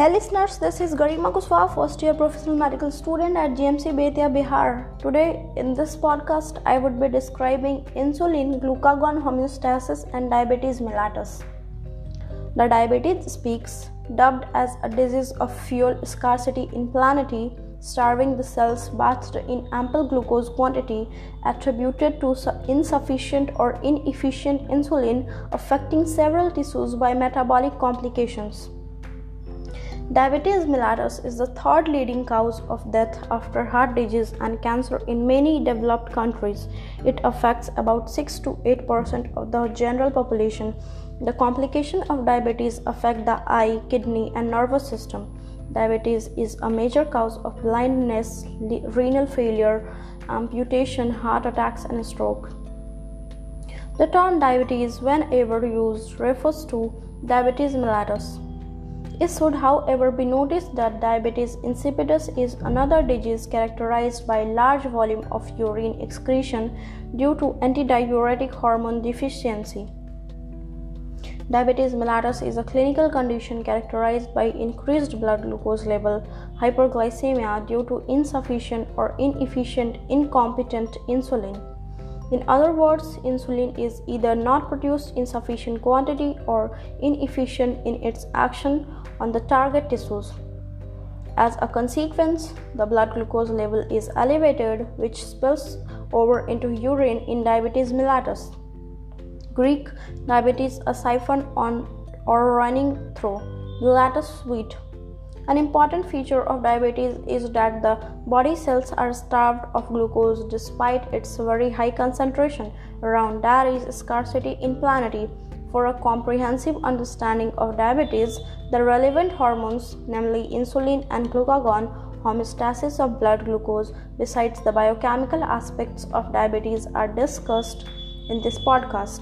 Hey listeners, this is Garima Kuswa, first year professional medical student at GMC Betia, Bihar. Today in this podcast, I would be describing insulin, glucagon homeostasis, and diabetes mellitus. The diabetes speaks, dubbed as a disease of fuel scarcity in planety, starving the cells bathed in ample glucose quantity, attributed to insufficient or inefficient insulin, affecting several tissues by metabolic complications. Diabetes mellitus is the third leading cause of death after heart disease and cancer in many developed countries. It affects about 6 to 8% of the general population. The complications of diabetes affect the eye, kidney, and nervous system. Diabetes is a major cause of blindness, renal failure, amputation, heart attacks, and stroke. The term diabetes, whenever used, refers to diabetes mellitus. It should, however, be noticed that diabetes insipidus is another disease characterized by large volume of urine excretion due to antidiuretic hormone deficiency. Diabetes mellitus is a clinical condition characterized by increased blood glucose level, hyperglycemia due to insufficient or inefficient incompetent insulin. In other words, insulin is either not produced in sufficient quantity or inefficient in its action on the target tissues. As a consequence, the blood glucose level is elevated, which spills over into urine in diabetes mellitus. Greek diabetes, a siphon on or running through, mellitus sweet an important feature of diabetes is that the body cells are starved of glucose despite its very high concentration. Around there is scarcity in planety. For a comprehensive understanding of diabetes, the relevant hormones, namely insulin and glucagon, homeostasis of blood glucose, besides the biochemical aspects of diabetes, are discussed in this podcast.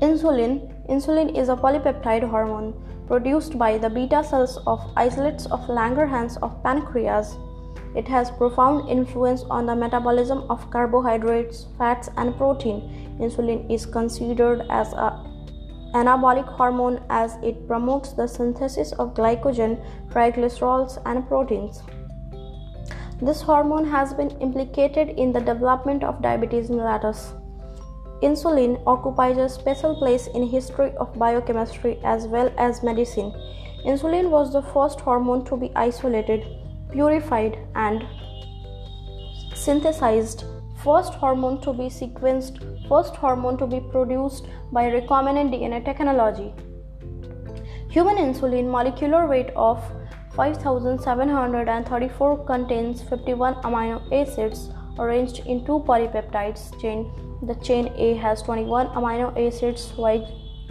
Insulin Insulin is a polypeptide hormone produced by the beta cells of islets of Langerhans of pancreas. It has profound influence on the metabolism of carbohydrates, fats, and protein. Insulin is considered as a anabolic hormone as it promotes the synthesis of glycogen, triglycerols, and proteins. This hormone has been implicated in the development of diabetes mellitus. Insulin occupies a special place in history of biochemistry as well as medicine. Insulin was the first hormone to be isolated, purified and synthesized, first hormone to be sequenced, first hormone to be produced by recombinant DNA technology. Human insulin molecular weight of 5734 contains 51 amino acids arranged in two polypeptides chain the chain A has 21 amino acids while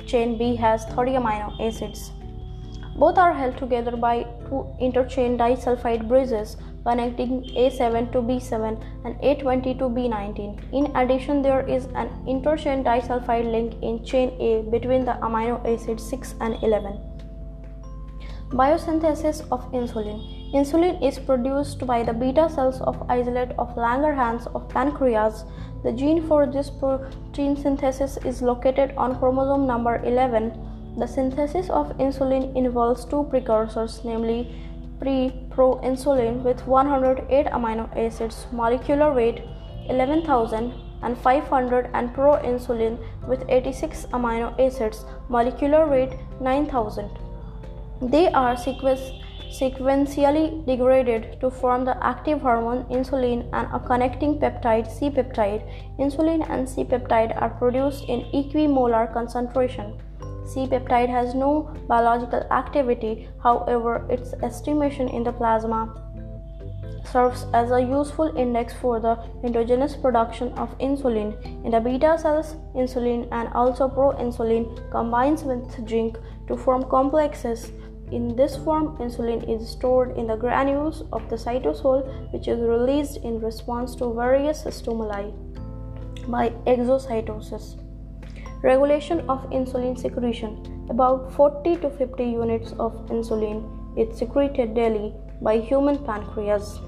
chain B has 30 amino acids. Both are held together by two interchain disulfide bridges connecting A7 to B7 and A20 to B19. In addition, there is an interchain disulfide link in chain A between the amino acids 6 and 11. Biosynthesis of insulin. Insulin is produced by the beta cells of islet of Langerhans of pancreas the gene for this protein synthesis is located on chromosome number 11. The synthesis of insulin involves two precursors, namely pre-proinsulin with 108 amino acids, molecular weight 11,000 and 500 and proinsulin with 86 amino acids, molecular weight 9000. They are sequenced sequentially degraded to form the active hormone insulin and a connecting peptide C peptide. Insulin and C peptide are produced in equimolar concentration. C peptide has no biological activity, however, its estimation in the plasma serves as a useful index for the endogenous production of insulin. In the beta cells, insulin and also proinsulin combines with zinc to form complexes in this form, insulin is stored in the granules of the cytosol, which is released in response to various stimuli by exocytosis. Regulation of insulin secretion about 40 to 50 units of insulin is secreted daily by human pancreas.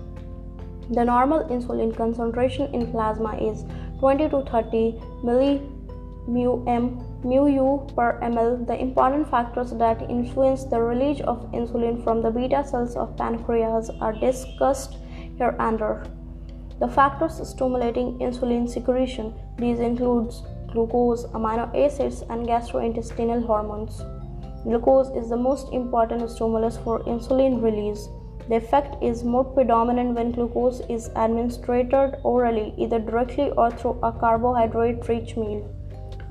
The normal insulin concentration in plasma is 20 to 30 millimum mu u per ml. The important factors that influence the release of insulin from the beta cells of pancreas are discussed here under. The factors stimulating insulin secretion. These includes glucose, amino acids, and gastrointestinal hormones. Glucose is the most important stimulus for insulin release. The effect is more predominant when glucose is administered orally, either directly or through a carbohydrate rich meal.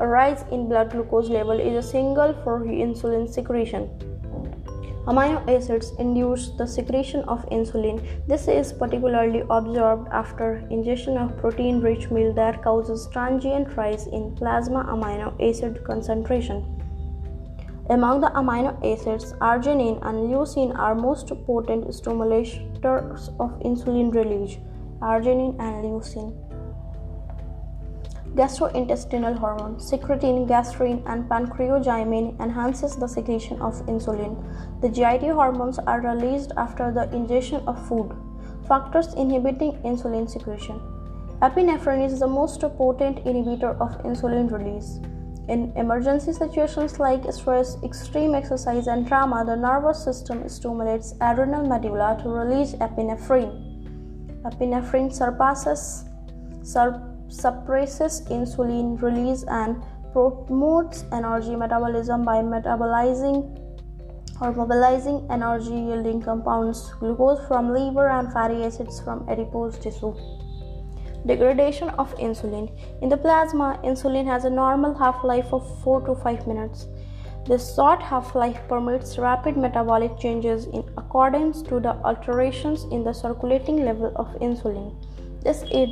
A rise in blood glucose level is a signal for insulin secretion. Amino acids induce the secretion of insulin. This is particularly observed after ingestion of protein rich meal that causes transient rise in plasma amino acid concentration. Among the amino acids, arginine and leucine are most potent stimulators of insulin release. Arginine and leucine. Gastrointestinal hormone secretin, gastrin, and pancreozymin enhances the secretion of insulin. The GIT hormones are released after the ingestion of food. Factors inhibiting insulin secretion. Epinephrine is the most potent inhibitor of insulin release. In emergency situations like stress, extreme exercise, and trauma, the nervous system stimulates adrenal medulla to release epinephrine. Epinephrine surpasses, sur- suppresses insulin release and promotes energy metabolism by metabolizing or mobilizing energy yielding compounds, glucose from liver and fatty acids from adipose tissue. Degradation of insulin. In the plasma, insulin has a normal half life of 4 to 5 minutes. This short half life permits rapid metabolic changes in accordance to the alterations in the circulating level of insulin. This is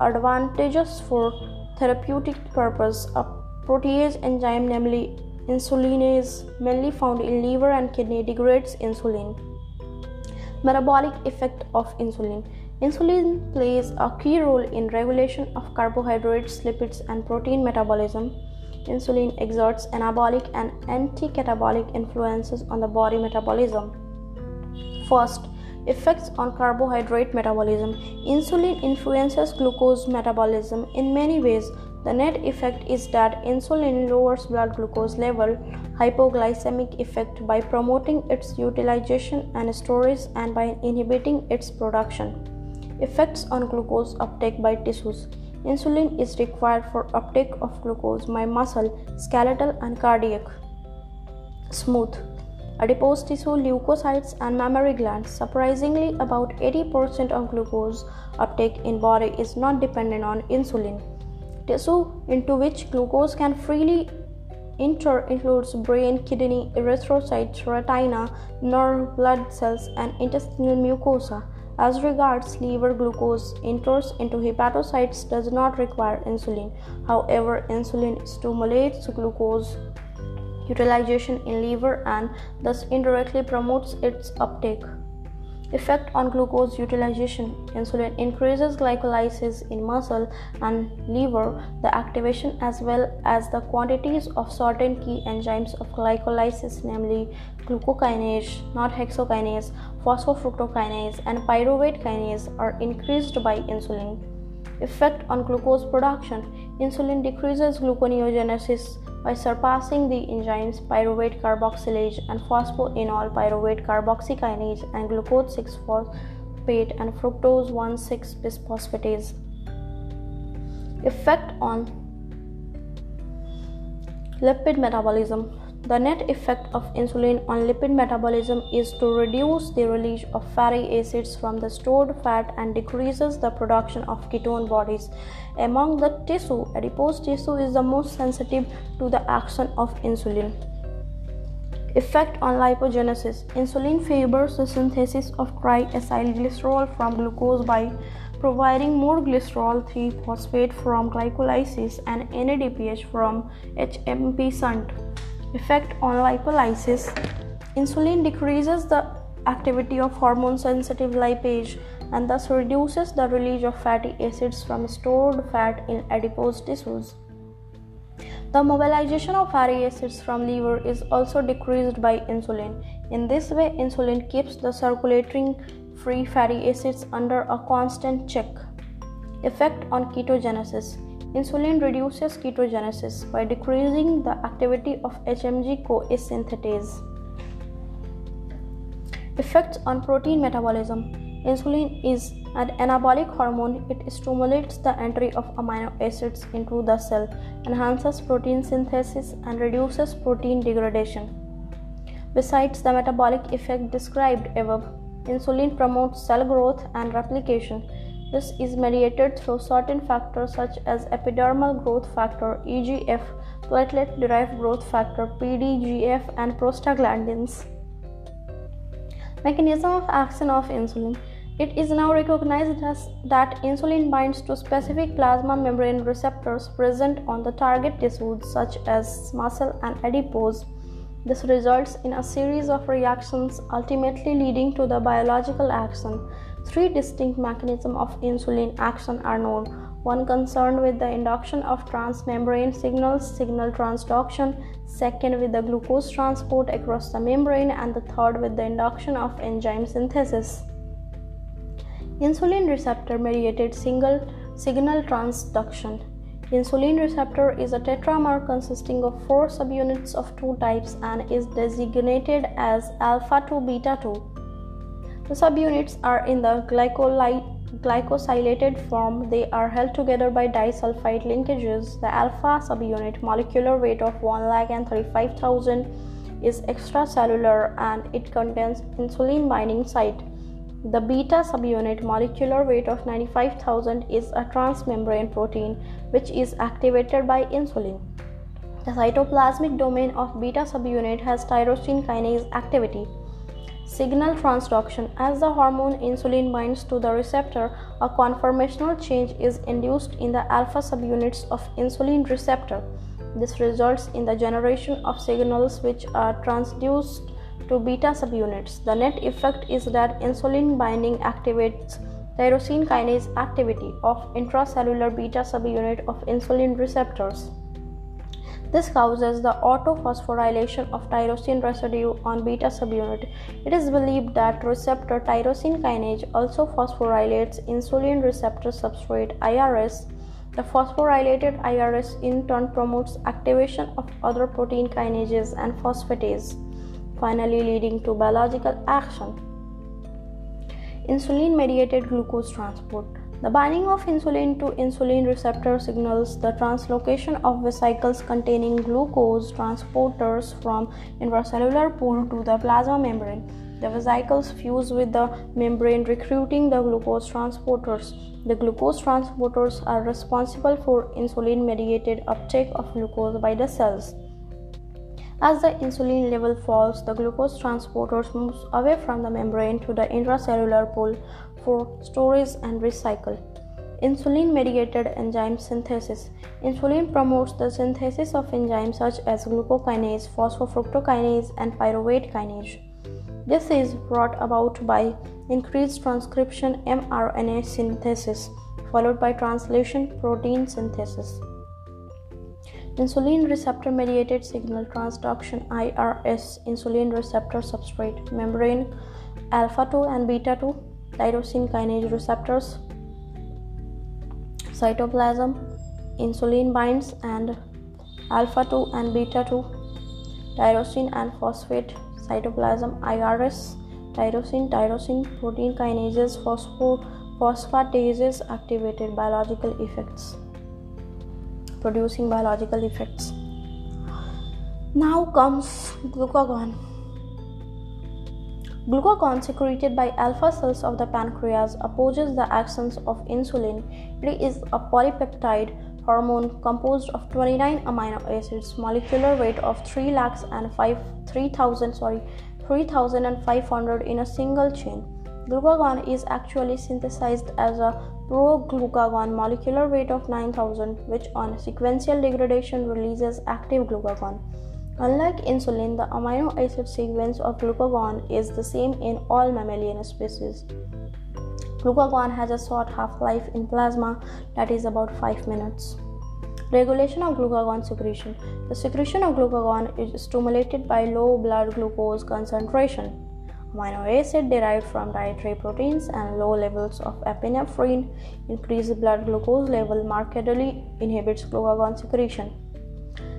advantageous for therapeutic purpose. A protease enzyme, namely insulinase, mainly found in liver and kidney, degrades insulin. Metabolic effect of insulin. Insulin plays a key role in regulation of carbohydrates, lipids, and protein metabolism. Insulin exerts anabolic and anti-catabolic influences on the body metabolism. First, effects on carbohydrate metabolism. Insulin influences glucose metabolism in many ways. The net effect is that insulin lowers blood glucose level, hypoglycemic effect by promoting its utilization and storage and by inhibiting its production. Effects on glucose uptake by tissues. Insulin is required for uptake of glucose by muscle, skeletal, and cardiac. Smooth. Adipose tissue, leukocytes, and mammary glands. Surprisingly, about 80% of glucose uptake in body is not dependent on insulin. Tissue into which glucose can freely enter includes brain, kidney, erythrocytes, retina, nerve, blood cells, and intestinal mucosa. As regards liver glucose enters into hepatocytes does not require insulin. However, insulin stimulates glucose utilization in liver and thus indirectly promotes its uptake. Effect on glucose utilization Insulin increases glycolysis in muscle and liver, the activation as well as the quantities of certain key enzymes of glycolysis, namely glucokinase, not hexokinase, phosphofructokinase, and pyruvate kinase, are increased by insulin. Effect on glucose production Insulin decreases gluconeogenesis by surpassing the enzymes pyruvate carboxylase and phosphoenol pyruvate carboxykinase and glucose 6 phosphate and fructose 1 6 bisphosphatase. Effect on lipid metabolism the net effect of insulin on lipid metabolism is to reduce the release of fatty acids from the stored fat and decreases the production of ketone bodies. Among the tissue, adipose tissue is the most sensitive to the action of insulin. Effect on lipogenesis Insulin favors the synthesis of triacylglycerol from glucose by providing more glycerol 3 phosphate from glycolysis and NADPH from HMP shunt effect on lipolysis. Insulin decreases the activity of hormone sensitive lipase and thus reduces the release of fatty acids from stored fat in adipose tissues. The mobilization of fatty acids from liver is also decreased by insulin. In this way insulin keeps the circulating free fatty acids under a constant check. Effect on ketogenesis Insulin reduces ketogenesis by decreasing the activity of HMG CoA synthetase. Effects on protein metabolism Insulin is an anabolic hormone. It stimulates the entry of amino acids into the cell, enhances protein synthesis, and reduces protein degradation. Besides the metabolic effect described above, insulin promotes cell growth and replication. This is mediated through certain factors such as epidermal growth factor EGF, platelet derived growth factor PDGF, and prostaglandins. Mechanism of action of insulin it is now recognized as that insulin binds to specific plasma membrane receptors present on the target tissues such as muscle and adipose. This results in a series of reactions ultimately leading to the biological action. Three distinct mechanisms of insulin action are known. One concerned with the induction of transmembrane signals, signal transduction, second with the glucose transport across the membrane, and the third with the induction of enzyme synthesis. Insulin receptor mediated single signal transduction. Insulin receptor is a tetramer consisting of four subunits of two types and is designated as alpha 2 beta 2. The subunits are in the glycosylated form. They are held together by disulfide linkages. The alpha subunit molecular weight of 1,35,000 is extracellular and it contains insulin binding site. The beta subunit molecular weight of 95,000 is a transmembrane protein which is activated by insulin. The cytoplasmic domain of beta subunit has tyrosine kinase activity. Signal transduction As the hormone insulin binds to the receptor, a conformational change is induced in the alpha subunits of insulin receptor. This results in the generation of signals which are transduced to beta subunits. The net effect is that insulin binding activates tyrosine kinase activity of intracellular beta subunit of insulin receptors. This causes the autophosphorylation of tyrosine residue on beta subunit. It is believed that receptor tyrosine kinase also phosphorylates insulin receptor substrate IRS. The phosphorylated IRS in turn promotes activation of other protein kinases and phosphatase finally leading to biological action. Insulin mediated glucose transport. The binding of insulin to insulin receptor signals the translocation of vesicles containing glucose transporters from intracellular pool to the plasma membrane. The vesicles fuse with the membrane, recruiting the glucose transporters. The glucose transporters are responsible for insulin mediated uptake of glucose by the cells. As the insulin level falls, the glucose transporters moves away from the membrane to the intracellular pool for storage and recycle. Insulin mediated enzyme synthesis. Insulin promotes the synthesis of enzymes such as glucokinase, phosphofructokinase, and pyruvate kinase. This is brought about by increased transcription mRNA synthesis, followed by translation protein synthesis. Insulin receptor mediated signal transduction IRS insulin receptor substrate membrane alpha 2 and beta 2 tyrosine kinase receptors cytoplasm insulin binds and alpha 2 and beta 2 tyrosine and phosphate cytoplasm IRS tyrosine tyrosine protein kinases phospho, phosphatases activated biological effects producing biological effects. Now comes glucagon. Glucagon secreted by alpha cells of the pancreas opposes the actions of insulin. It is a polypeptide hormone composed of 29 amino acids, molecular weight of 3 lakhs and 5 3000 sorry 3500 in a single chain. Glucagon is actually synthesized as a proglucagon molecular weight of 9000 which on sequential degradation releases active glucagon. Unlike insulin, the amino acid sequence of glucagon is the same in all mammalian species. Glucagon has a short half-life in plasma that is about 5 minutes. Regulation of glucagon secretion. The secretion of glucagon is stimulated by low blood glucose concentration. amino acid derived from dietary proteins and low levels of epinephrine increase blood glucose level markedly inhibits glucagon secretion.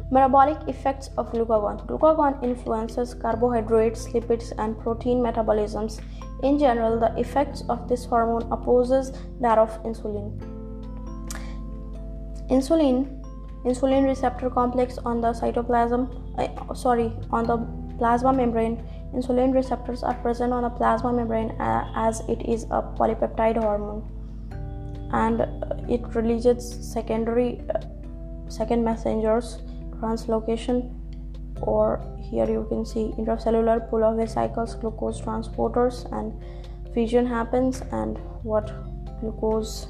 Metabolic effects of glucagon. Glucagon influences carbohydrates, lipids, and protein metabolisms. In general, the effects of this hormone opposes that of insulin. Insulin insulin receptor complex on the cytoplasm uh, sorry on the plasma membrane insulin receptors are present on the plasma membrane uh, as it is a polypeptide hormone and it releases secondary uh, second messengers translocation or here you can see intracellular pull of vesicles glucose transporters and fusion happens and what glucose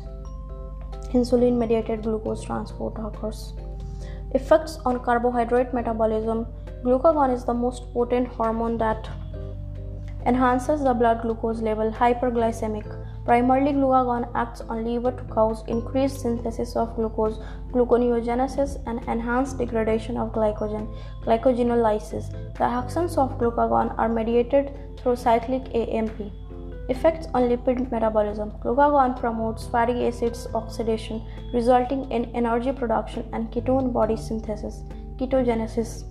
insulin mediated glucose transport occurs. Effects on carbohydrate metabolism. Glucagon is the most potent hormone that enhances the blood glucose level hyperglycemic Primarily, glucagon acts on liver to cause increased synthesis of glucose, gluconeogenesis, and enhanced degradation of glycogen, glycogenolysis. The actions of glucagon are mediated through cyclic AMP. Effects on lipid metabolism Glucagon promotes fatty acids oxidation, resulting in energy production and ketone body synthesis, ketogenesis.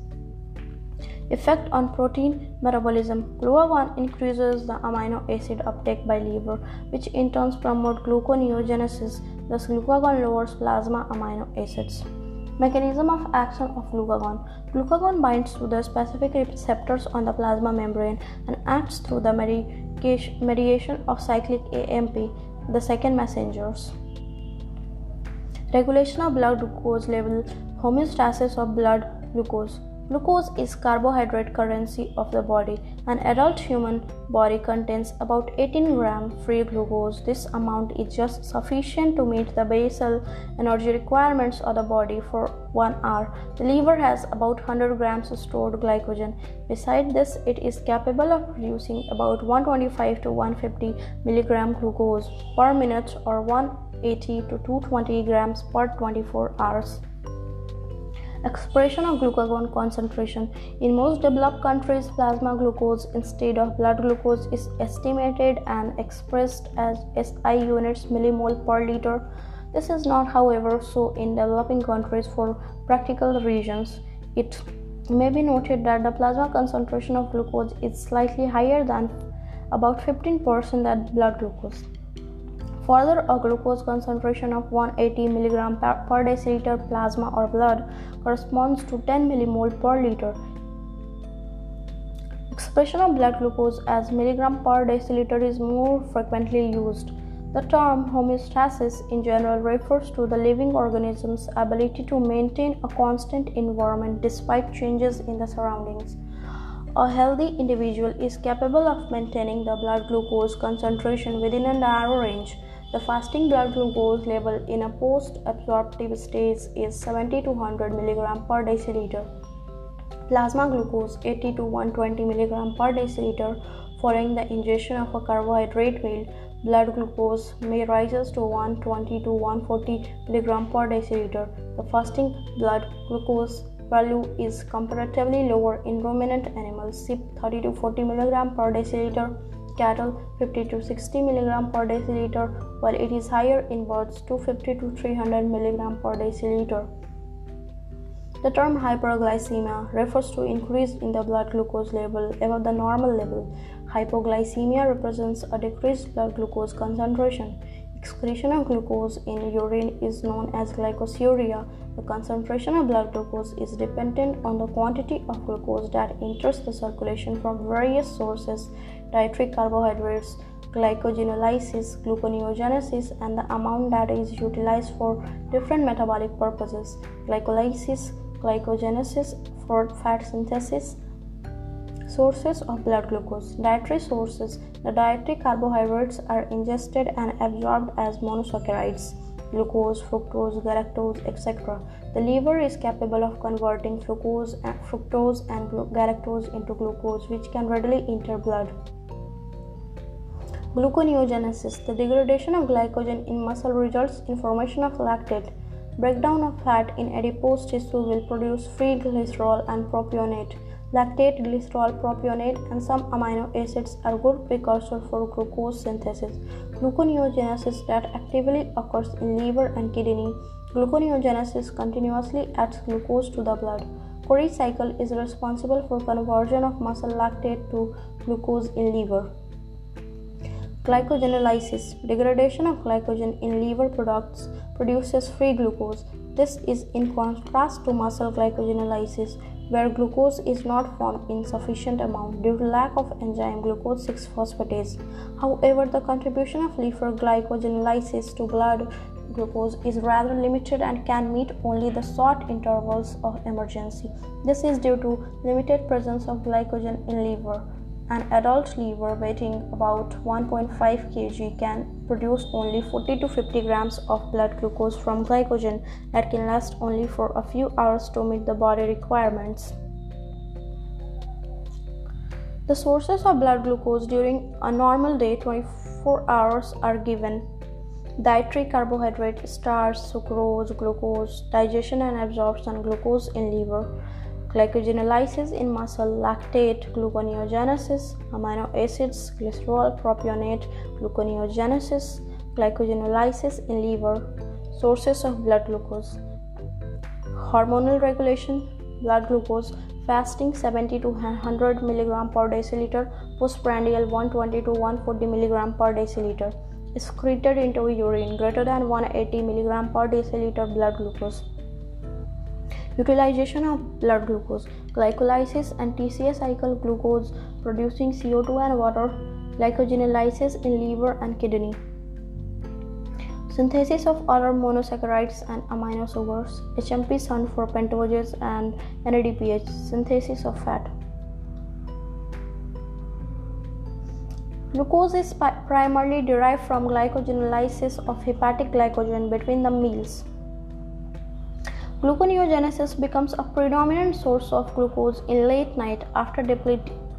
Effect on protein metabolism Glucagon increases the amino acid uptake by liver, which in turn promotes gluconeogenesis. Thus, glucagon lowers plasma amino acids. Mechanism of action of glucagon Glucagon binds to the specific receptors on the plasma membrane and acts through the mediation of cyclic AMP, the second messengers. Regulation of blood glucose level, homeostasis of blood glucose. Glucose is carbohydrate currency of the body. An adult human body contains about 18 gram free glucose. This amount is just sufficient to meet the basal energy requirements of the body for 1 hour. The liver has about 100 grams stored glycogen. Besides this, it is capable of producing about 125 to 150 milligram glucose per minute or 180 to 220 grams per 24 hours. Expression of glucagon concentration. In most developed countries, plasma glucose instead of blood glucose is estimated and expressed as SI units millimole per liter. This is not, however, so in developing countries for practical reasons. It may be noted that the plasma concentration of glucose is slightly higher than about 15% than blood glucose. Further, a glucose concentration of 180 mg per, per deciliter plasma or blood corresponds to 10 millimole per liter. Expression of blood glucose as milligram per deciliter is more frequently used. The term homeostasis in general refers to the living organism's ability to maintain a constant environment despite changes in the surroundings. A healthy individual is capable of maintaining the blood glucose concentration within a narrow range the fasting blood glucose level in a post-absorptive stage is 70 to 100 mg per deciliter. Plasma glucose 80 to 120 mg per deciliter following the ingestion of a carbohydrate meal. Blood glucose may rise to 120 to 140 mg per deciliter. The fasting blood glucose value is comparatively lower in ruminant animals, sheep 30 to 40 mg per deciliter cattle 50 to 60 mg per deciliter while it is higher in birds 250 to 300 mg per deciliter. The term hyperglycemia refers to increase in the blood glucose level above the normal level. Hypoglycemia represents a decreased blood glucose concentration. Excretion of glucose in urine is known as glycosuria. The concentration of blood glucose is dependent on the quantity of glucose that enters the circulation from various sources dietary carbohydrates, glycogenolysis, gluconeogenesis, and the amount that is utilized for different metabolic purposes, glycolysis, glycogenesis, for fat synthesis. Sources of blood glucose Dietary sources The dietary carbohydrates are ingested and absorbed as monosaccharides glucose, fructose, galactose, etc. The liver is capable of converting glucose and uh, fructose and galactose into glucose, which can readily enter blood. Gluconeogenesis The degradation of glycogen in muscle results in formation of lactate. Breakdown of fat in adipose tissue will produce free glycerol and propionate. Lactate, glycerol, propionate, and some amino acids are good precursors for glucose synthesis. Gluconeogenesis that actively occurs in liver and kidney. Gluconeogenesis continuously adds glucose to the blood. Cori cycle is responsible for conversion of muscle lactate to glucose in liver. Glycogenolysis degradation of glycogen in liver products produces free glucose. This is in contrast to muscle glycogenolysis, where glucose is not formed in sufficient amount due to lack of enzyme glucose 6 phosphatase. However, the contribution of liver glycogenolysis to blood glucose is rather limited and can meet only the short intervals of emergency. This is due to limited presence of glycogen in liver. An adult liver weighing about 1.5 kg can produce only 40 to 50 grams of blood glucose from glycogen that can last only for a few hours to meet the body requirements. The sources of blood glucose during a normal day 24 hours are given dietary carbohydrate, starch, sucrose, glucose, digestion and absorption glucose in liver glycogenolysis in muscle, lactate, gluconeogenesis, amino acids, glycerol, propionate, gluconeogenesis, glycogenolysis in liver, sources of blood glucose, hormonal regulation, blood glucose, fasting 70 to 100 mg per deciliter, postprandial 120 to 140 mg per deciliter, excreted into urine greater than 180 mg per deciliter blood glucose. Utilization of blood glucose, glycolysis and TCA cycle glucose producing CO2 and water, glycogenolysis in liver and kidney. Synthesis of other monosaccharides and amino sugars, HMP shunt for pentoses and NADPH, synthesis of fat. Glucose is primarily derived from glycogenolysis of hepatic glycogen between the meals. Gluconeogenesis becomes a predominant source of glucose in late night after,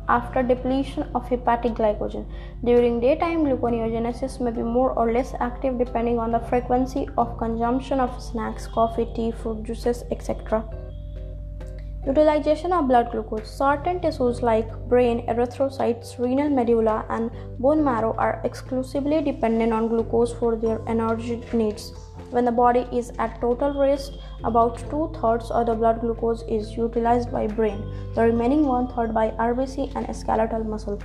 after depletion of hepatic glycogen. During daytime, gluconeogenesis may be more or less active depending on the frequency of consumption of snacks, coffee, tea, fruit juices, etc. Utilization of blood glucose. Certain tissues like brain, erythrocytes, renal medulla, and bone marrow are exclusively dependent on glucose for their energy needs. When the body is at total rest, about two thirds of the blood glucose is utilized by brain, the remaining one third by RBC and skeletal muscle.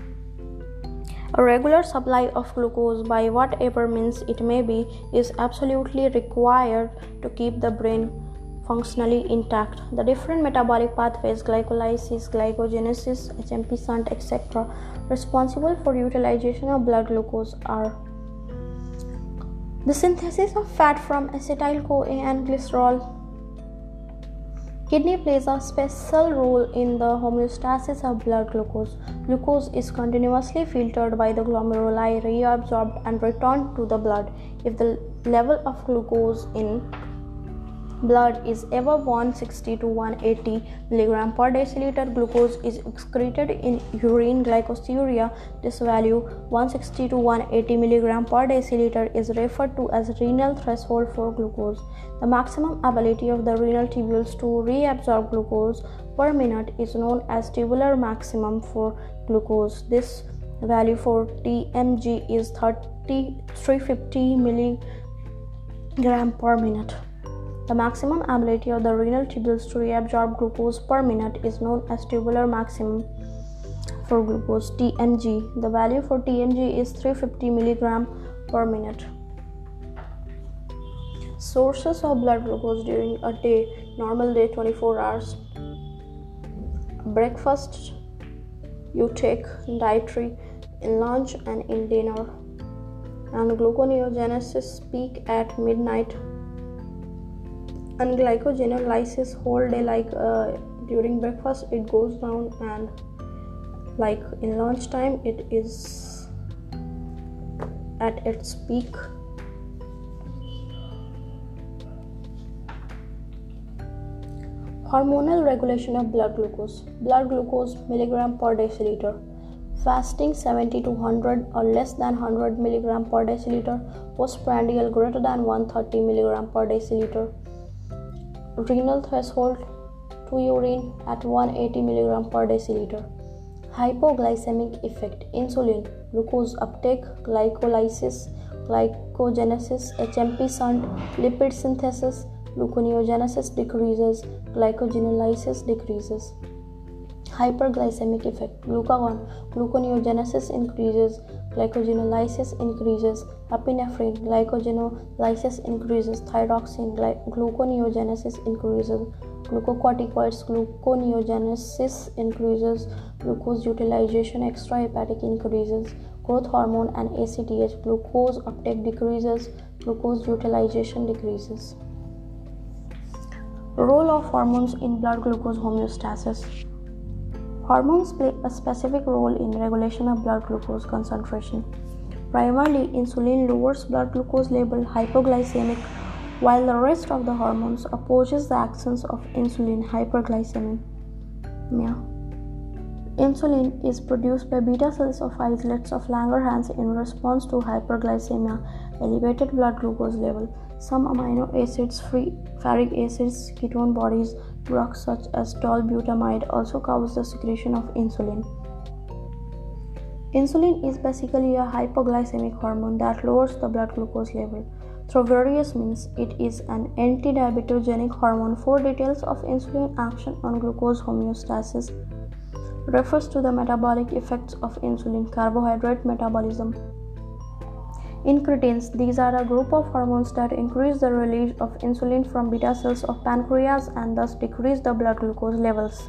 A regular supply of glucose, by whatever means it may be, is absolutely required to keep the brain functionally intact. The different metabolic pathways, glycolysis, glycogenesis, HMP shunt, etc., responsible for utilization of blood glucose are the synthesis of fat from acetyl CoA and glycerol. Kidney plays a special role in the homeostasis of blood glucose. Glucose is continuously filtered by the glomeruli, reabsorbed, and returned to the blood. If the level of glucose in blood is ever 160 to 180 mg per deciliter. Glucose is excreted in urine glycosuria. This value 160 to 180 mg per deciliter is referred to as renal threshold for glucose. The maximum ability of the renal tubules to reabsorb glucose per minute is known as tubular maximum for glucose. This value for tmg is 30 350 milligram per minute the maximum ability of the renal tubules to reabsorb glucose per minute is known as tubular maximum for glucose TMG. The value for TMG is 350 milligram per minute. Sources of blood glucose during a day, normal day 24 hours. Breakfast you take dietary in lunch and in dinner and gluconeogenesis peak at midnight and glycogenolysis whole day like uh, during breakfast it goes down and like in lunchtime it is at its peak. Hormonal regulation of blood glucose. Blood glucose milligram per deciliter. Fasting 70 to 100 or less than 100 milligram per deciliter. Postprandial greater than 130 milligram per deciliter renal threshold to urine at 180 mg per deciliter. Hypoglycemic effect insulin, glucose uptake, glycolysis, glycogenesis, HMP shunt, lipid synthesis, gluconeogenesis decreases, glycogenolysis decreases. Hyperglycemic effect glucagon, gluconeogenesis increases, glycogenolysis increases, epinephrine, glycogenolysis increases, thyroxine, gluconeogenesis increases, glucocorticoids, gluconeogenesis increases, glucose utilization extrahepatic increases, growth hormone and ACTH, glucose uptake decreases, glucose utilization decreases. Role of hormones in blood glucose homeostasis. Hormones play a specific role in regulation of blood glucose concentration. Primarily, insulin lowers blood glucose level hypoglycemic, while the rest of the hormones opposes the actions of insulin hyperglycemia. Insulin is produced by beta cells of islets of Langerhans in response to hyperglycemia, elevated blood glucose level. Some amino acids, free fatty acids, ketone bodies, drugs such as tolbutamide also cause the secretion of insulin. Insulin is basically a hypoglycemic hormone that lowers the blood glucose level. Through various means, it is an anti-diabetogenic hormone. For details of insulin action on glucose homeostasis, refers to the metabolic effects of insulin carbohydrate metabolism. Incretins, these are a group of hormones that increase the release of insulin from beta cells of pancreas and thus decrease the blood glucose levels.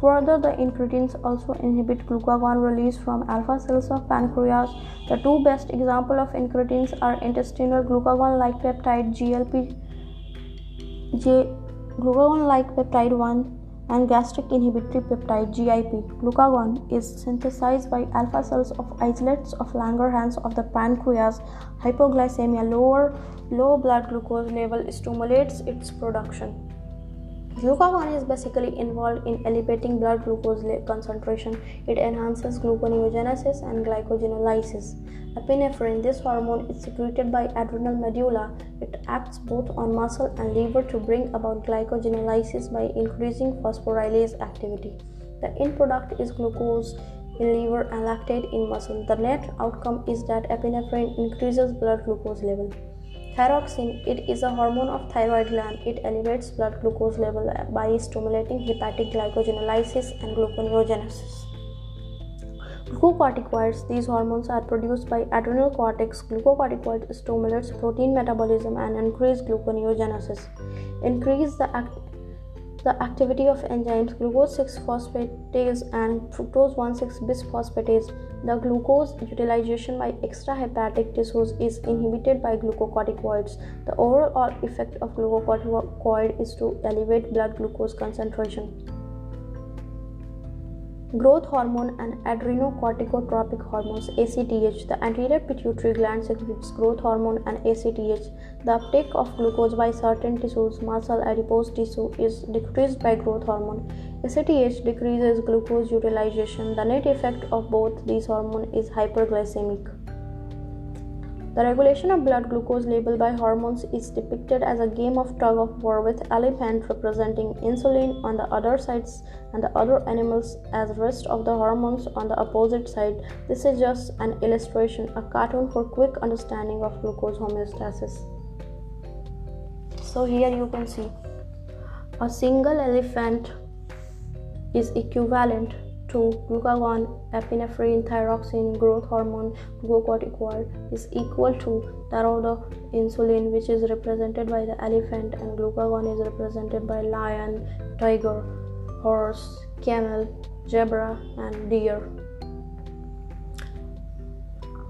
Further, the incretins also inhibit glucagon release from alpha cells of pancreas. The two best examples of incretins are intestinal glucagon-like peptide GLP, G, glucagon-like peptide 1 and gastric inhibitory peptide GIP. Glucagon is synthesized by alpha cells of islets of Langerhans of the pancreas. Hypoglycemia, lower low blood glucose level stimulates its production. Glucagon is basically involved in elevating blood glucose concentration. It enhances gluconeogenesis and glycogenolysis. Epinephrine, this hormone is secreted by adrenal medulla. It acts both on muscle and liver to bring about glycogenolysis by increasing phosphorylase activity. The end product is glucose in liver and lactate in muscle. The net outcome is that epinephrine increases blood glucose level. Thyroxine, it is a hormone of thyroid gland. It elevates blood glucose level by stimulating hepatic glycogenolysis and gluconeogenesis. Glucocorticoids, these hormones are produced by adrenal cortex. Glucocorticoids stimulates protein metabolism and increase gluconeogenesis. Increase the act- the activity of enzymes glucose 6 phosphatase and fructose 1,6 bisphosphatase the glucose utilization by extrahepatic tissues is inhibited by glucocorticoids. The overall effect of glucocorticoid is to elevate blood glucose concentration. Growth hormone and adrenocorticotropic hormones ACTH. The anterior pituitary gland secretes growth hormone and ACTH. The uptake of glucose by certain tissues, muscle, adipose tissue, is decreased by growth hormone. ACTH decreases glucose utilization. The net effect of both these hormones is hyperglycemic. The regulation of blood glucose level by hormones is depicted as a game of tug of war with elephant representing insulin on the other sides and the other animals as rest of the hormones on the opposite side. This is just an illustration, a cartoon for quick understanding of glucose homeostasis. So here you can see a single elephant is equivalent to glucagon, epinephrine, thyroxine, growth hormone, glucocorticoid is equal to that of the insulin, which is represented by the elephant, and glucagon is represented by lion, tiger, horse, camel, zebra, and deer.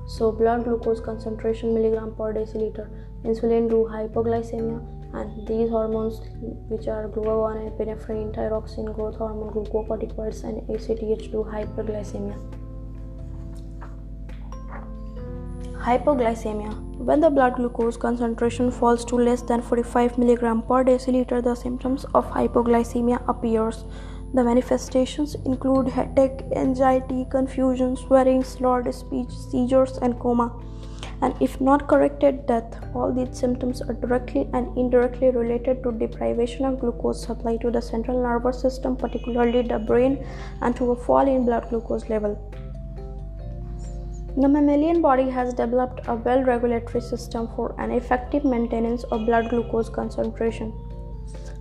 So, blood glucose concentration milligram per deciliter. Insulin do hypoglycemia and these hormones which are glucagon epinephrine thyroxine growth hormone glucocorticoids and acth do hyperglycemia. Hypoglycemia when the blood glucose concentration falls to less than 45 mg per deciliter the symptoms of hypoglycemia appears. The manifestations include headache anxiety confusion sweating slurred speech seizures and coma and if not corrected, death. All these symptoms are directly and indirectly related to deprivation of glucose supply to the central nervous system, particularly the brain, and to a fall in blood glucose level. The mammalian body has developed a well regulatory system for an effective maintenance of blood glucose concentration.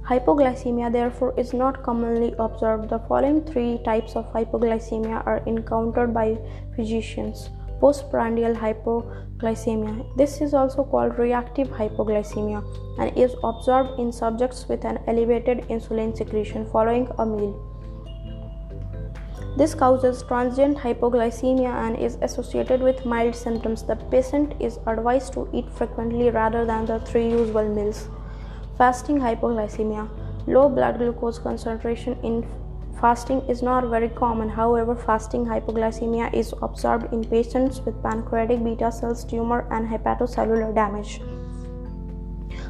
Hypoglycemia, therefore, is not commonly observed. The following three types of hypoglycemia are encountered by physicians postprandial hypoglycemia. This is also called reactive hypoglycemia and is observed in subjects with an elevated insulin secretion following a meal. This causes transient hypoglycemia and is associated with mild symptoms. The patient is advised to eat frequently rather than the three usual meals. Fasting hypoglycemia. Low blood glucose concentration in fasting is not very common. However, fasting hypoglycemia is observed in patients with pancreatic beta cells tumor and hepatocellular damage.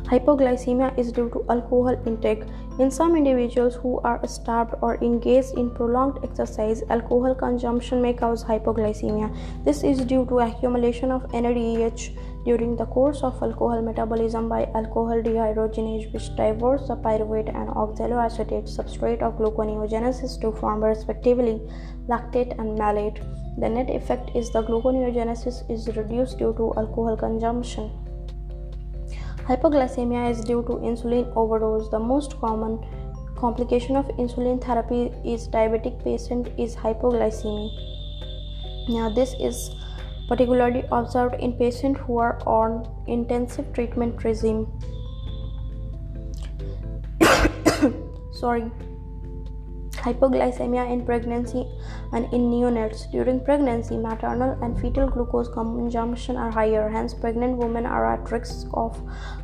Hypoglycemia is due to alcohol intake. In some individuals who are starved or engaged in prolonged exercise, alcohol consumption may cause hypoglycemia. This is due to accumulation of NADH during the course of alcohol metabolism by alcohol dehydrogenase, which diverts the pyruvate and oxaloacetate substrate of gluconeogenesis to form respectively lactate and malate. The net effect is the gluconeogenesis is reduced due to alcohol consumption. Hypoglycemia is due to insulin overdose. The most common complication of insulin therapy is diabetic patient is hypoglycemia. Now this is particularly observed in patients who are on intensive treatment regime. Sorry hypoglycemia in pregnancy and in neonates. During pregnancy, maternal and fetal glucose consumption are higher, hence, pregnant women are at risk of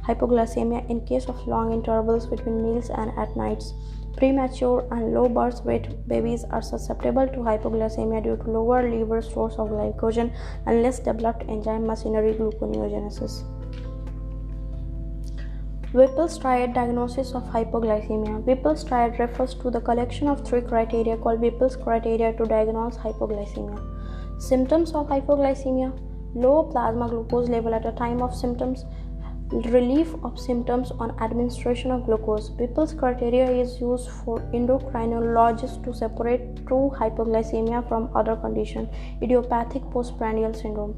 hypoglycemia in case of long intervals between meals and at nights. Premature and low birth weight babies are susceptible to hypoglycemia due to lower liver stores of glycogen and less developed enzyme machinery gluconeogenesis. Whipple's triad diagnosis of hypoglycemia. Whipple's triad refers to the collection of three criteria called Whipple's criteria to diagnose hypoglycemia. Symptoms of hypoglycemia low plasma glucose level at the time of symptoms, relief of symptoms on administration of glucose. Whipple's criteria is used for endocrinologists to separate true hypoglycemia from other conditions, idiopathic postprandial syndrome.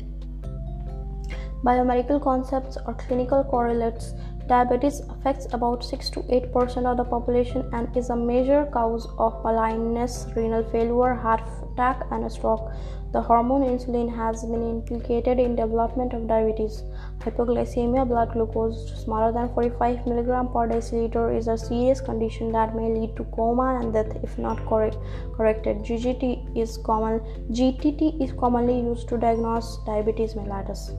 Biomedical concepts or clinical correlates Diabetes affects about 6 to 8% of the population and is a major cause of blindness, renal failure, heart attack, and stroke. The hormone insulin has been implicated in development of diabetes. Hypoglycemia, blood glucose smaller than 45 mg per deciliter, is a serious condition that may lead to coma and death if not correct, corrected. GGT is common. GTT is commonly used to diagnose diabetes mellitus.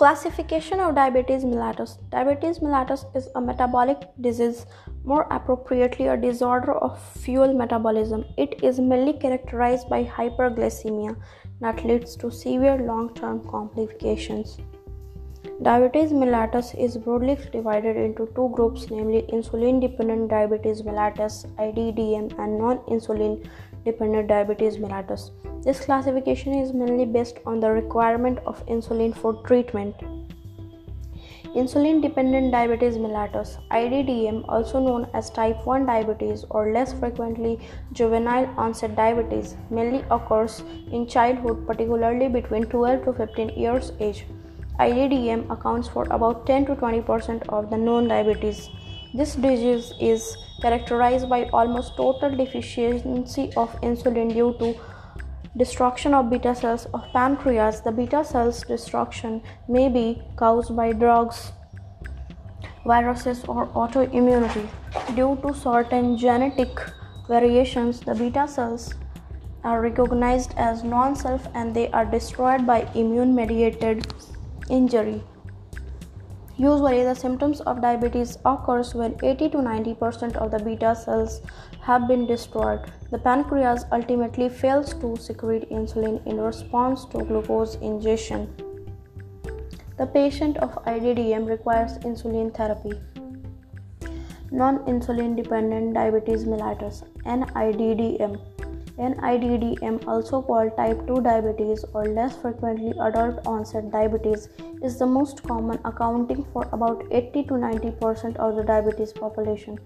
Classification of diabetes mellitus. Diabetes mellitus is a metabolic disease, more appropriately, a disorder of fuel metabolism. It is mainly characterized by hyperglycemia that leads to severe long term complications. Diabetes mellitus is broadly divided into two groups, namely insulin dependent diabetes mellitus IDDM and non insulin dependent diabetes mellitus. This classification is mainly based on the requirement of insulin for treatment. Insulin dependent diabetes mellitus IDDM, also known as type 1 diabetes or less frequently juvenile onset diabetes, mainly occurs in childhood, particularly between 12 to 15 years age. IDDM accounts for about 10 to 20% of the known diabetes. This disease is characterized by almost total deficiency of insulin due to destruction of beta cells of pancreas. The beta cells destruction may be caused by drugs, viruses, or autoimmunity. Due to certain genetic variations, the beta cells are recognized as non self and they are destroyed by immune mediated injury. Usually, the symptoms of diabetes occurs when 80 to 90% of the beta cells have been destroyed. The pancreas ultimately fails to secrete insulin in response to glucose ingestion. The patient of IDDM requires insulin therapy. Non insulin dependent diabetes mellitus NIDDM. NIDDM, also called type 2 diabetes or less frequently adult onset diabetes, is the most common, accounting for about 80 to 90 percent of the diabetes population.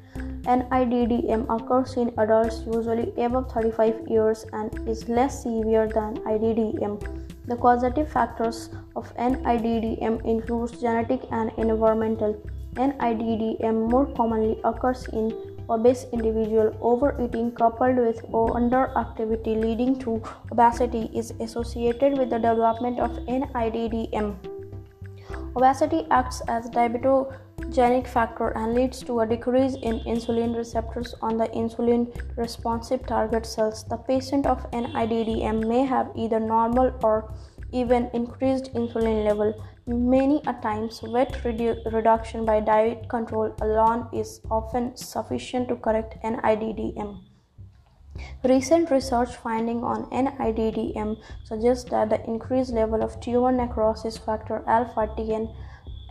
NIDDM occurs in adults usually above 35 years and is less severe than IDDM. The causative factors of NIDDM include genetic and environmental. NIDDM more commonly occurs in obese individual overeating coupled with underactivity leading to obesity is associated with the development of NIDDM. Obesity acts as diabetogenic factor and leads to a decrease in insulin receptors on the insulin responsive target cells. The patient of NIDDM may have either normal or even increased insulin level. Many a times, weight redu- reduction by diet control alone is often sufficient to correct NIDDM. Recent research finding on NIDDM suggests that the increased level of tumor necrosis factor alpha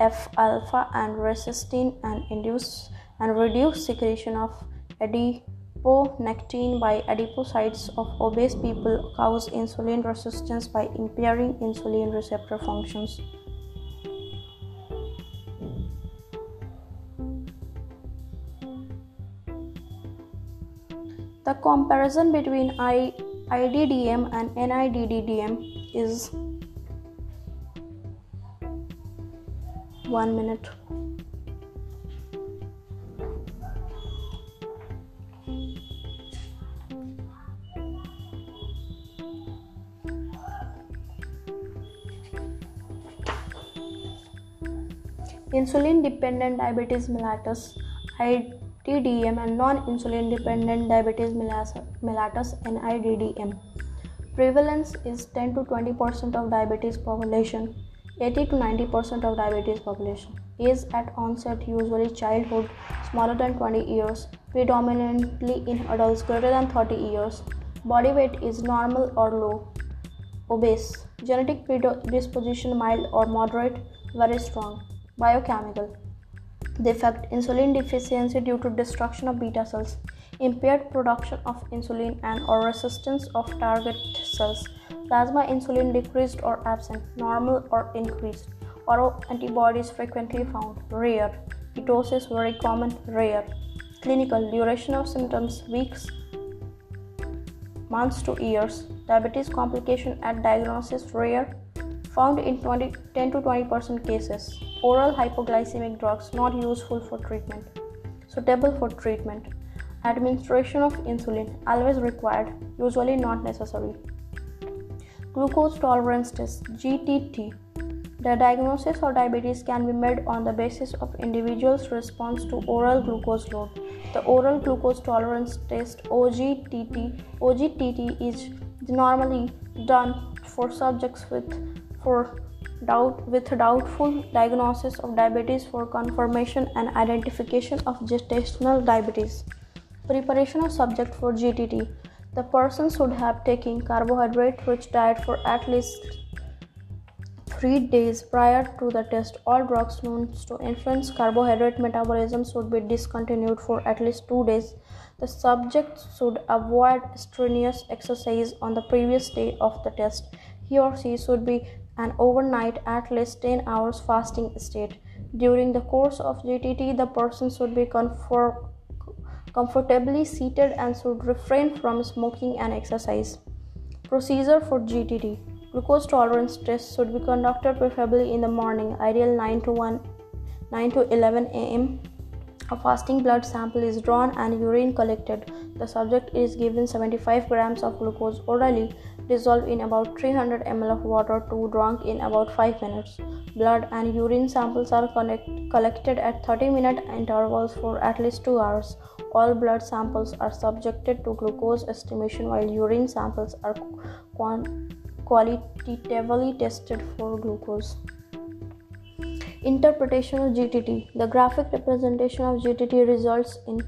TNF alpha and resistin and induce and reduce secretion of adiponectin by adipocytes of obese people cause insulin resistance by impairing insulin receptor functions. The comparison between I, IDDM and NIDDM is 1 minute. Insulin dependent diabetes mellitus IDDM and non-insulin dependent diabetes mellitus NIDDM. Prevalence is 10 to 20 percent of diabetes population, 80 to 90 percent of diabetes population. is at onset usually childhood, smaller than 20 years, predominantly in adults greater than 30 years. Body weight is normal or low. Obese. Genetic predisposition mild or moderate, very strong. Biochemical defect insulin deficiency due to destruction of beta cells impaired production of insulin and or resistance of target cells. Plasma insulin decreased or absent normal or increased. Autoantibodies frequently found rare. Ketosis very common rare. Clinical duration of symptoms weeks months to years. Diabetes complication at diagnosis rare. Found in 20, 10 to 20 percent cases. Oral hypoglycemic drugs not useful for treatment. Suitable for treatment administration of insulin always required usually not necessary. Glucose tolerance test gtt the diagnosis of diabetes can be made on the basis of individual's response to oral glucose load. The oral glucose tolerance test ogtt ogtt is normally done for subjects with for doubt with doubtful diagnosis of diabetes for confirmation and identification of gestational diabetes. Preparation of subject for GTT. The person should have taken carbohydrate rich diet for at least 3 days prior to the test. All drugs known to influence carbohydrate metabolism should be discontinued for at least 2 days. The subject should avoid strenuous exercise on the previous day of the test. He or she should be an overnight at least 10 hours fasting state. During the course of GTT, the person should be comfort- comfortably seated and should refrain from smoking and exercise. Procedure for GTT Glucose tolerance test should be conducted preferably in the morning, ideal 9 to 1 9 to 11 am. A fasting blood sample is drawn and urine collected. The subject is given 75 grams of glucose orally dissolved in about 300 ml of water to drunk in about 5 minutes. Blood and urine samples are collected at 30 minute intervals for at least 2 hours. All blood samples are subjected to glucose estimation while urine samples are qualitatively tested for glucose. Interpretation of GTT The graphic representation of GTT results in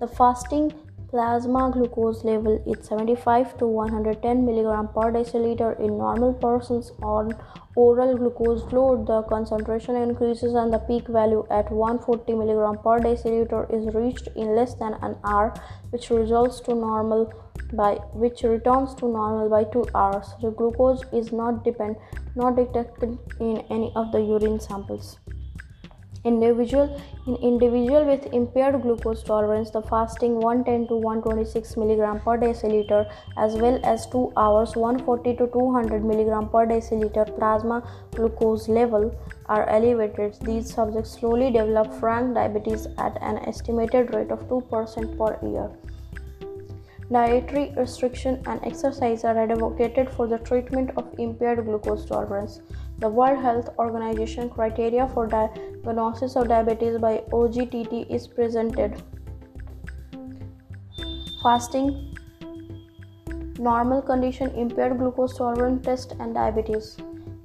the fasting plasma glucose level is 75 to 110 mg per deciliter in normal persons on oral glucose load. The concentration increases and the peak value at 140 mg per deciliter is reached in less than an hour which results to normal by which returns to normal by 2 hours. The glucose is not depend not detected in any of the urine samples individual in individual with impaired glucose tolerance the fasting 110 to 126 mg per deciliter as well as 2 hours 140 to 200 mg per deciliter plasma glucose level are elevated these subjects slowly develop frank diabetes at an estimated rate of 2% per year Dietary restriction and exercise are advocated for the treatment of impaired glucose tolerance. The World Health Organization criteria for diagnosis of diabetes by OGTT is presented. Fasting, normal condition, impaired glucose tolerance test, and diabetes.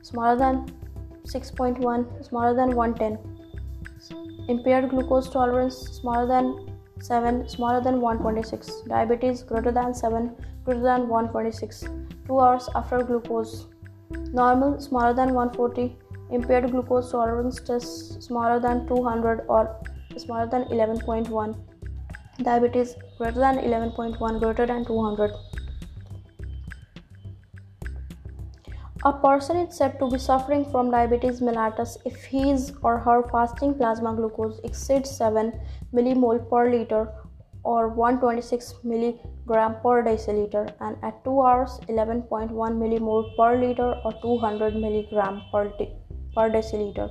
Smaller than 6.1, smaller than 110. Impaired glucose tolerance smaller than 7 smaller than 126 diabetes greater than 7 greater than 126 2 hours after glucose normal smaller than 140 impaired glucose tolerance test smaller than 200 or smaller than 11.1 diabetes greater than 11.1 greater than 200 A person is said to be suffering from diabetes mellitus if his or her fasting plasma glucose exceeds 7 millimole per liter or 126 milligram per deciliter and at 2 hours 11.1 millimole per liter or 200 milligram per, de- per deciliter.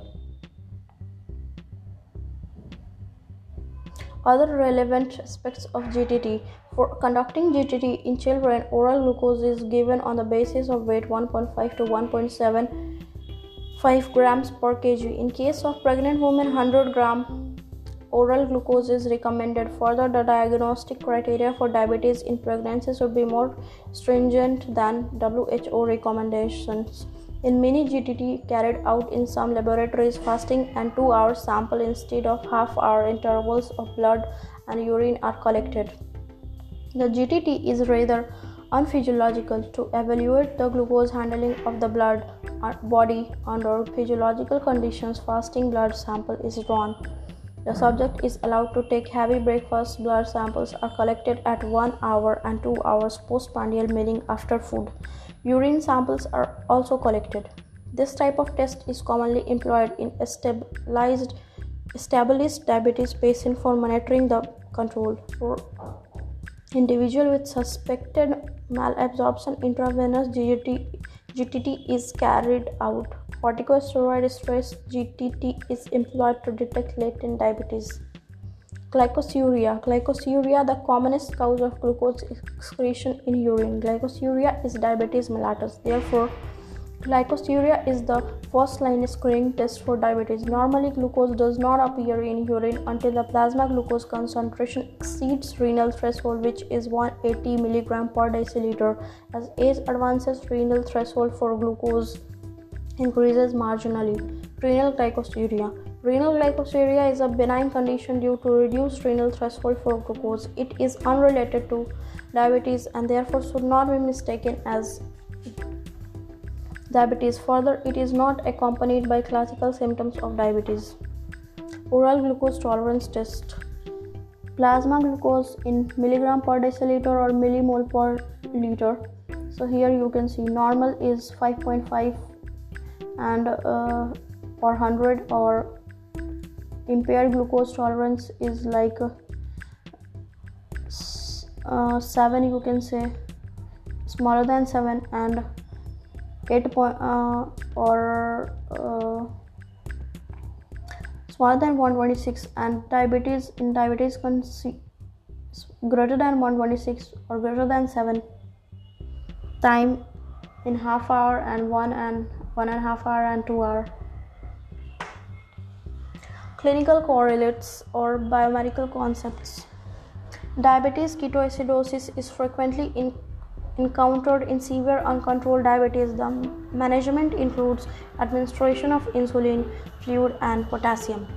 Other relevant aspects of GTT for conducting GTT in children, oral glucose is given on the basis of weight 1.5 to 1.75 grams per kg. In case of pregnant women, 100 gram oral glucose is recommended. Further, the diagnostic criteria for diabetes in pregnancy should be more stringent than WHO recommendations. In many GTT carried out in some laboratories, fasting and 2 hour sample instead of half hour intervals of blood and urine are collected. The GTT is rather unphysiological to evaluate the glucose handling of the blood uh, body under physiological conditions fasting blood sample is drawn the subject is allowed to take heavy breakfast blood samples are collected at 1 hour and 2 hours postprandial meaning after food. Urine samples are also collected. This type of test is commonly employed in stabilized established diabetes patient for monitoring the control. For individual with suspected malabsorption intravenous GTT, GTT is carried out. Corticosteroid stress GTT is employed to detect latent diabetes. Glycosuria. Glycosuria, the commonest cause of glucose excretion in urine. Glycosuria is diabetes mellitus. Therefore, Glycosuria is the first line screening test for diabetes. Normally, glucose does not appear in urine until the plasma glucose concentration exceeds renal threshold, which is 180 mg per deciliter. As age advances, renal threshold for glucose increases marginally. Renal glycosuria. Renal glycosuria is a benign condition due to reduced renal threshold for glucose. It is unrelated to diabetes and therefore should not be mistaken as diabetes. Further, it is not accompanied by classical symptoms of diabetes. Oral glucose tolerance test. Plasma glucose in milligram per deciliter or millimole per liter. So here you can see normal is 5.5 and uh, or 100 or impaired glucose tolerance is like uh, uh, 7 you can say smaller than 7 and 8 point uh, or uh, smaller than 126 and diabetes in diabetes greater than 126 or greater than 7 time in half hour and one and one and half hour and two hour. Clinical correlates or biomedical concepts. Diabetes ketoacidosis is frequently in encountered in severe uncontrolled diabetes. The management includes administration of insulin, fluid, and potassium.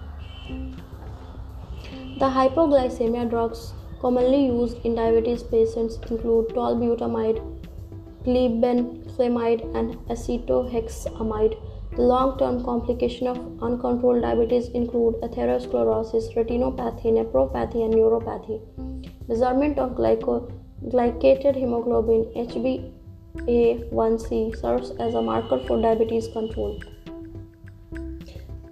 The hypoglycemia drugs Commonly used in diabetes patients include tolbutamide, glibenclamide, and acetohexamide. The long-term complications of uncontrolled diabetes include atherosclerosis, retinopathy, nephropathy, and neuropathy. Measurement of glyco- glycated hemoglobin HbA1c serves as a marker for diabetes control.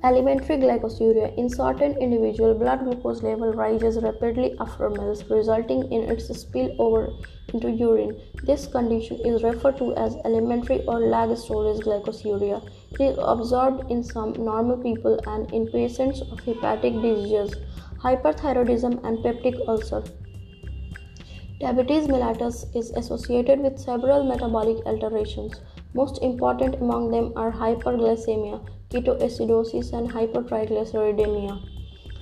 Alimentary glycosuria. In certain individuals, blood glucose level rises rapidly after meals, resulting in its spillover into urine. This condition is referred to as alimentary or lag storage glycosuria. It is observed in some normal people and in patients of hepatic diseases, hyperthyroidism, and peptic ulcer. Diabetes mellitus is associated with several metabolic alterations. Most important among them are hyperglycemia, ketoacidosis, and hypertriglyceridemia.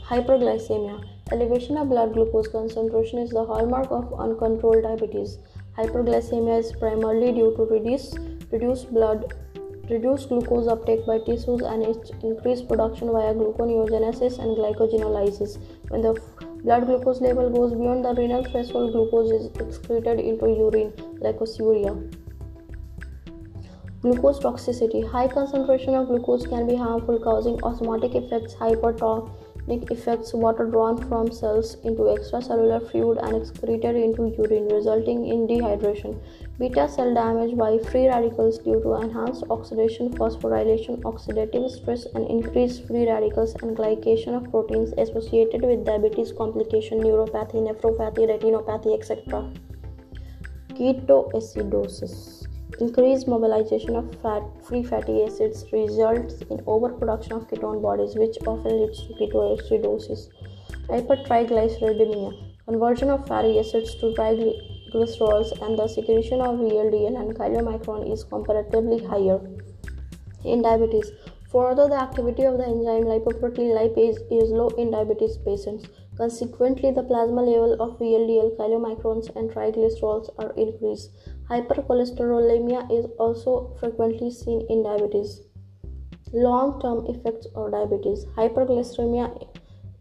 Hyperglycemia Elevation of blood glucose concentration is the hallmark of uncontrolled diabetes. Hyperglycemia is primarily due to reduced, reduced blood reduced glucose uptake by tissues and its increased production via gluconeogenesis and glycogenolysis. When the blood glucose level goes beyond the renal threshold, glucose is excreted into urine, glycosuria. Glucose toxicity High concentration of glucose can be harmful, causing osmotic effects, hypertonic effects, water drawn from cells into extracellular fluid and excreted into urine, resulting in dehydration. Beta cell damage by free radicals due to enhanced oxidation, phosphorylation, oxidative stress, and increased free radicals and glycation of proteins associated with diabetes complication, neuropathy, nephropathy, retinopathy, etc. Ketoacidosis Increased mobilization of fat, free fatty acids results in overproduction of ketone bodies, which often leads to ketoacidosis. Hypertriglyceridemia conversion of fatty acids to triglycerols and the secretion of VLDL and chylomicron is comparatively higher. In diabetes, further the activity of the enzyme lipoprotein lipase is low in diabetes patients. Consequently, the plasma level of VLDL, chylomicrons, and triglycerols are increased. Hypercholesterolemia is also frequently seen in diabetes. Long term effects of diabetes. Hyperglycemia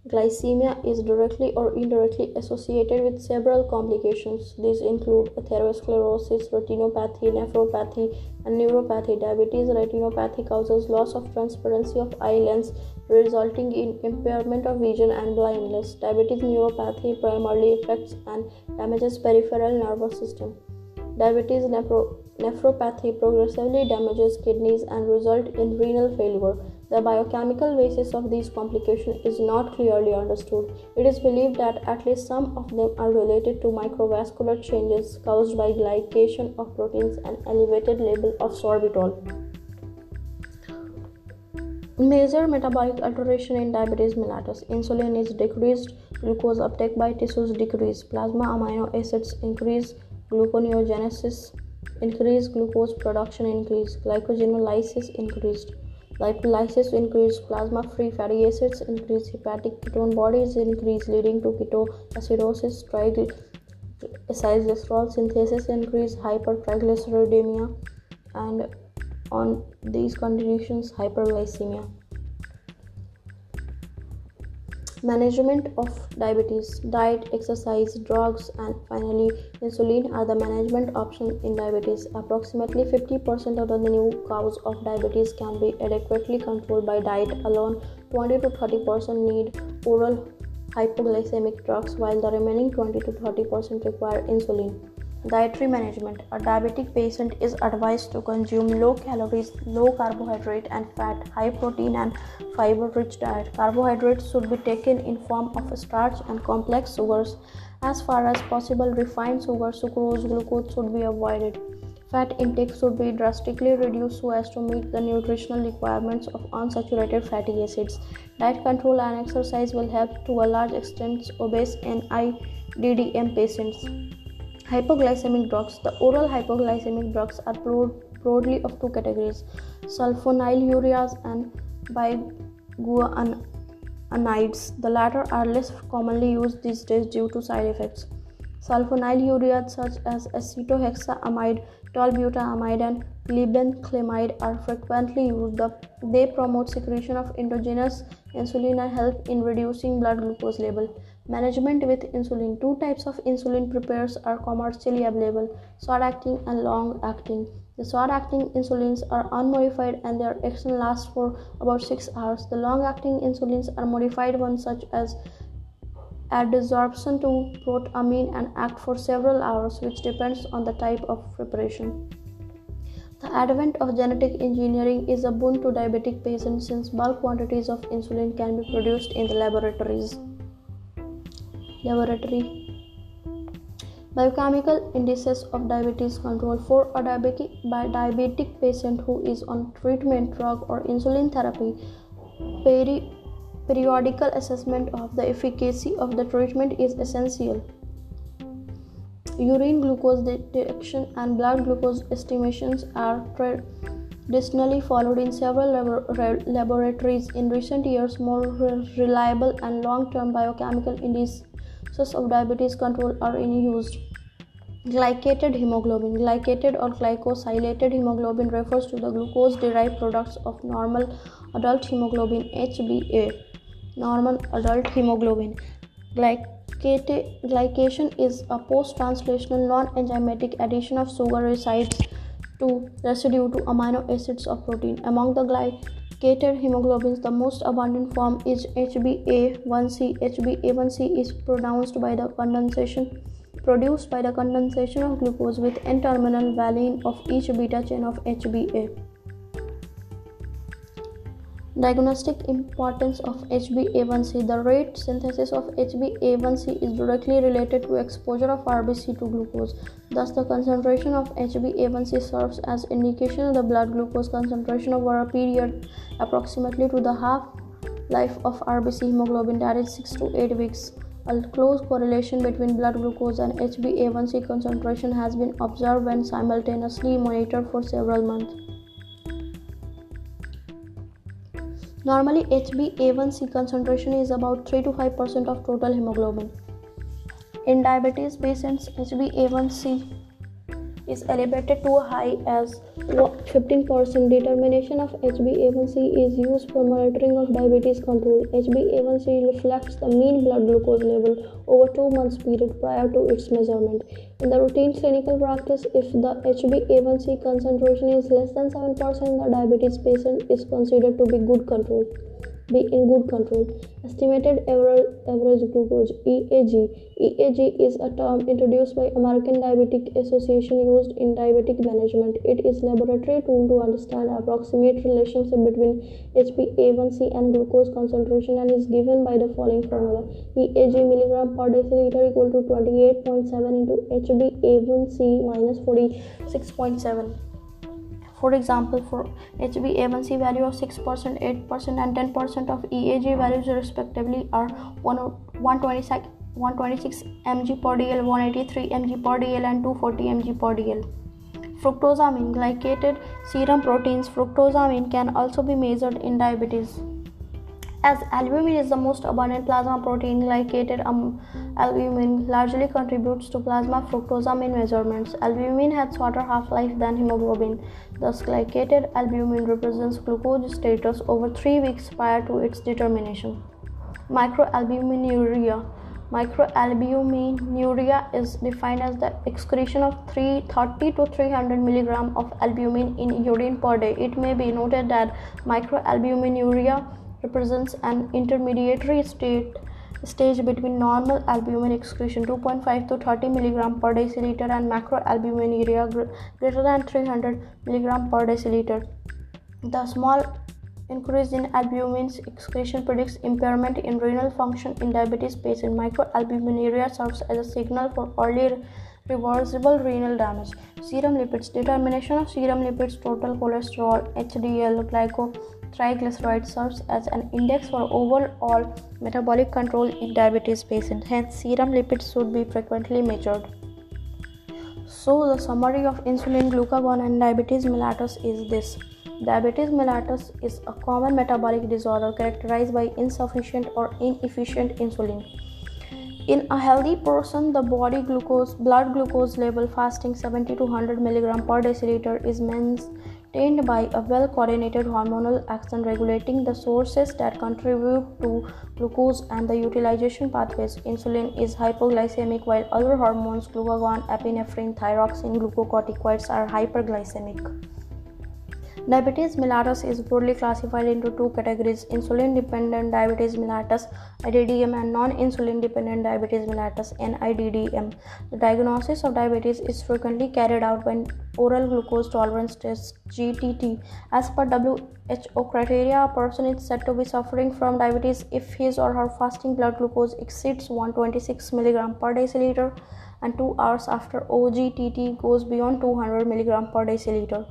glycemia is directly or indirectly associated with several complications. These include atherosclerosis, retinopathy, nephropathy, and neuropathy. Diabetes retinopathy causes loss of transparency of eye lens, resulting in impairment of vision and blindness. Diabetes neuropathy primarily affects and damages peripheral nervous system. Diabetes nephro- nephropathy progressively damages kidneys and result in renal failure. The biochemical basis of these complications is not clearly understood. It is believed that at least some of them are related to microvascular changes caused by glycation of proteins and elevated level of sorbitol. Major metabolic alteration in diabetes mellitus. Insulin is decreased, glucose uptake by tissues decrease, plasma amino acids increase, gluconeogenesis increased, glucose production increased, glycogenolysis increased, lipolysis increased, plasma free fatty acids increase hepatic ketone bodies increase leading to ketoacidosis, triglycerol synthesis increased, hypertriglyceridemia, and on these conditions, hyperglycemia. Management of diabetes, diet, exercise, drugs, and finally insulin are the management options in diabetes. Approximately 50% of the new cause of diabetes can be adequately controlled by diet alone. 20 to 30% need oral hypoglycemic drugs, while the remaining 20 to 30% require insulin. Dietary management A diabetic patient is advised to consume low calories, low carbohydrate and fat, high protein and fiber rich diet. Carbohydrates should be taken in form of starch and complex sugars. As far as possible, refined sugar, sucrose, glucose should be avoided. Fat intake should be drastically reduced so as to meet the nutritional requirements of unsaturated fatty acids. Diet control and exercise will help to a large extent obese and IDDM patients. Hypoglycemic drugs. The oral hypoglycemic drugs are broadly of two categories sulfonylureas and biguanides. The latter are less commonly used these days due to side effects. Sulfonylureas such as acetohexamide, tolbutamide, and glibenclamide are frequently used. They promote secretion of endogenous insulin and help in reducing blood glucose level. Management with insulin. Two types of insulin prepares are commercially available short acting and long acting. The short acting insulins are unmodified and their action lasts for about 6 hours. The long acting insulins are modified ones such as adsorption to protamine and act for several hours, which depends on the type of preparation. The advent of genetic engineering is a boon to diabetic patients since bulk quantities of insulin can be produced in the laboratories laboratory. Biochemical indices of diabetes control for a diabetic, patient who is on treatment drug or insulin therapy. Peri- periodical assessment of the efficacy of the treatment is essential. Urine glucose detection and blood glucose estimations are traditionally followed in several lab- laboratories. In recent years, more reliable and long term biochemical indices of diabetes control are in use. Glycated hemoglobin. Glycated or glycosylated hemoglobin refers to the glucose derived products of normal adult hemoglobin HbA. Normal adult hemoglobin. Glycated, glycation is a post translational non enzymatic addition of sugar resides to residue to amino acids of protein. Among the glycated Glycated hemoglobins, the most abundant form is HbA1c. HbA1c is produced by the condensation produced by the condensation of glucose with N-terminal valine of each beta chain of HbA. Diagnostic importance of HbA1c. The rate synthesis of HbA1c is directly related to exposure of RBC to glucose. Thus, the concentration of HbA1c serves as indication of the blood glucose concentration over a period approximately to the half life of RBC hemoglobin, that is 6 to 8 weeks. A close correlation between blood glucose and HbA1c concentration has been observed when simultaneously monitored for several months. Normally, HbA1c concentration is about 3 to 5% of total hemoglobin. In diabetes patients, HbA1c is elevated to a high as 15% determination of HbA1c is used for monitoring of diabetes control. HbA1c reflects the mean blood glucose level over 2 months period prior to its measurement. In the routine clinical practice, if the HbA1c concentration is less than 7%, the diabetes patient is considered to be good control be in good control. Estimated average, glucose EAG. EAG is a term introduced by American Diabetic Association used in diabetic management. It is laboratory tool to understand approximate relationship between HbA1c and glucose concentration and is given by the following formula. EAG milligram per deciliter equal to 28.7 into HbA1c minus 46.7. For example, for HbA1c value of 6%, 8%, and 10% of EAG values respectively are 126, 126 mg per dl, 183 mg per dl, and 240 mg per dl. Fructosamine, glycated serum proteins, fructosamine can also be measured in diabetes. As albumin is the most abundant plasma protein, glycated um, albumin largely contributes to plasma fructosamine measurements. Albumin has shorter half-life than hemoglobin. Thus, glycated albumin represents glucose status over 3 weeks prior to its determination. Microalbuminuria Microalbuminuria is defined as the excretion of 330 to 300 mg of albumin in urine per day. It may be noted that microalbuminuria represents an intermediary state stage between normal albumin excretion 2.5 to 30 mg per deciliter and macroalbuminuria greater than 300 mg per deciliter. The small increase in albumin excretion predicts impairment in renal function in diabetes patients. Microalbuminuria serves as a signal for early reversible renal damage. Serum lipids determination of serum lipids, total cholesterol, HDL, glyco triglyceride serves as an index for overall metabolic control in diabetes patients. Hence, serum lipids should be frequently measured. So, the summary of insulin glucagon and diabetes mellitus is this. Diabetes mellitus is a common metabolic disorder characterized by insufficient or inefficient insulin. In a healthy person, the body glucose blood glucose level fasting 70 to 100 mg per deciliter is maintained obtained by a well coordinated hormonal action regulating the sources that contribute to glucose and the utilization pathways. Insulin is hypoglycemic while other hormones, glucagon, epinephrine, thyroxine, glucocorticoids, are hyperglycemic. Diabetes mellitus is broadly classified into two categories insulin dependent diabetes mellitus IDDM and non insulin dependent diabetes mellitus NIDDM. The diagnosis of diabetes is frequently carried out by oral glucose tolerance test GTT. As per WHO criteria, a person is said to be suffering from diabetes if his or her fasting blood glucose exceeds 126 mg per deciliter and 2 hours after OGTT goes beyond 200 mg per deciliter.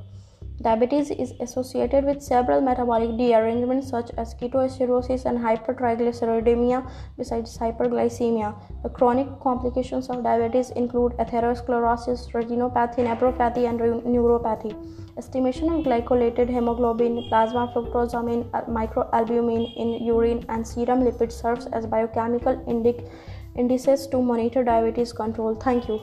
Diabetes is associated with several metabolic derangements such as ketoacidosis and hypertriglyceridemia besides hyperglycemia. The chronic complications of diabetes include atherosclerosis, retinopathy, nephropathy, and neuropathy. Estimation of glycolated hemoglobin, plasma fructosamine, microalbumin in urine, and serum lipid serves as biochemical indic- indices to monitor diabetes control. Thank you.